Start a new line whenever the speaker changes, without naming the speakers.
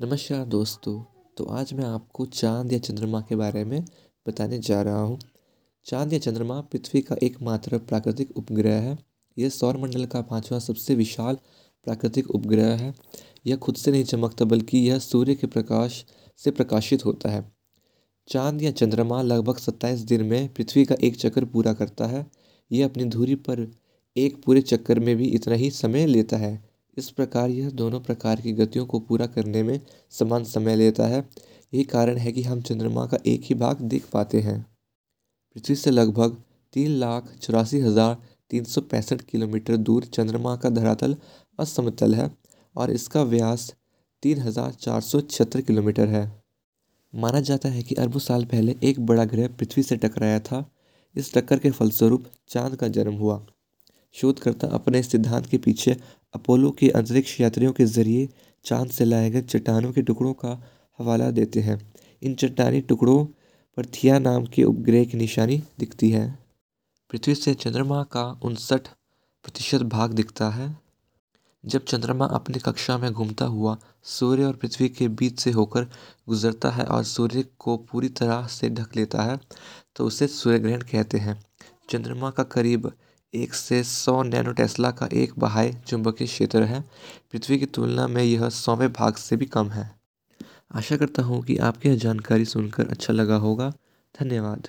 नमस्कार दोस्तों तो आज मैं आपको चाँद या चंद्रमा के बारे में बताने जा रहा हूँ। चाँद या चंद्रमा पृथ्वी का एकमात्र प्राकृतिक उपग्रह है। यह सौरमंडल का पांचवा सबसे विशाल प्राकृतिक उपग्रह है। यह खुद से नहीं चमकता, बल्कि यह सूर्य के प्रकाश से प्रकाशित होता है। चाँद या चंद्रमा लगभग सत्ताईस दिन में पृथ्वी का एक चक्कर पूरा करता है। यह अपनी धुरी पर एक पूरे चक्कर में भी इतना ही समय लेता है। इस प्रकार यह दोनों प्रकार की गतियों को पूरा करने में समान समय लेता है। यही कारण है कि हम चंद्रमा का एक ही भाग देख पाते हैं। पृथ्वी से लगभग तीन लाख चौरासी हज़ार तीन सौ पैंसठ किलोमीटर दूर चंद्रमा का धरातल असमतल है और इसका व्यास तीन हज़ार चार सौ छिहत्तर किलोमीटर है। माना जाता है कि अरबों साल पहले एक बड़ा ग्रह पृथ्वी से टकराया था। इस टक्कर के फलस्वरूप चाँद का जन्म हुआ। शोधकर्ता अपने सिद्धांत के पीछे अपोलो के अंतरिक्ष यात्रियों के ज़रिए चाँद से लाए गए चट्टानों के टुकड़ों का हवाला देते हैं। इन चट्टानी टुकड़ों पर थिया नाम के उपग्रह की निशानी दिखती है। पृथ्वी से चंद्रमा का उनसठ प्रतिशत भाग दिखता है। जब चंद्रमा अपनी कक्षा में घूमता हुआ सूर्य और पृथ्वी के बीच से होकर गुजरता है और सूर्य को पूरी तरह से ढक लेता है तो उसे सूर्य ग्रहण कहते हैं। चंद्रमा का करीब एक से सौ नैनो टेस्ला का एक बहाय चुंबकीय क्षेत्र है। पृथ्वी की तुलना में यह सौवें भाग से भी कम है। आशा करता हूँ कि आपको यह जानकारी सुनकर अच्छा लगा होगा। धन्यवाद।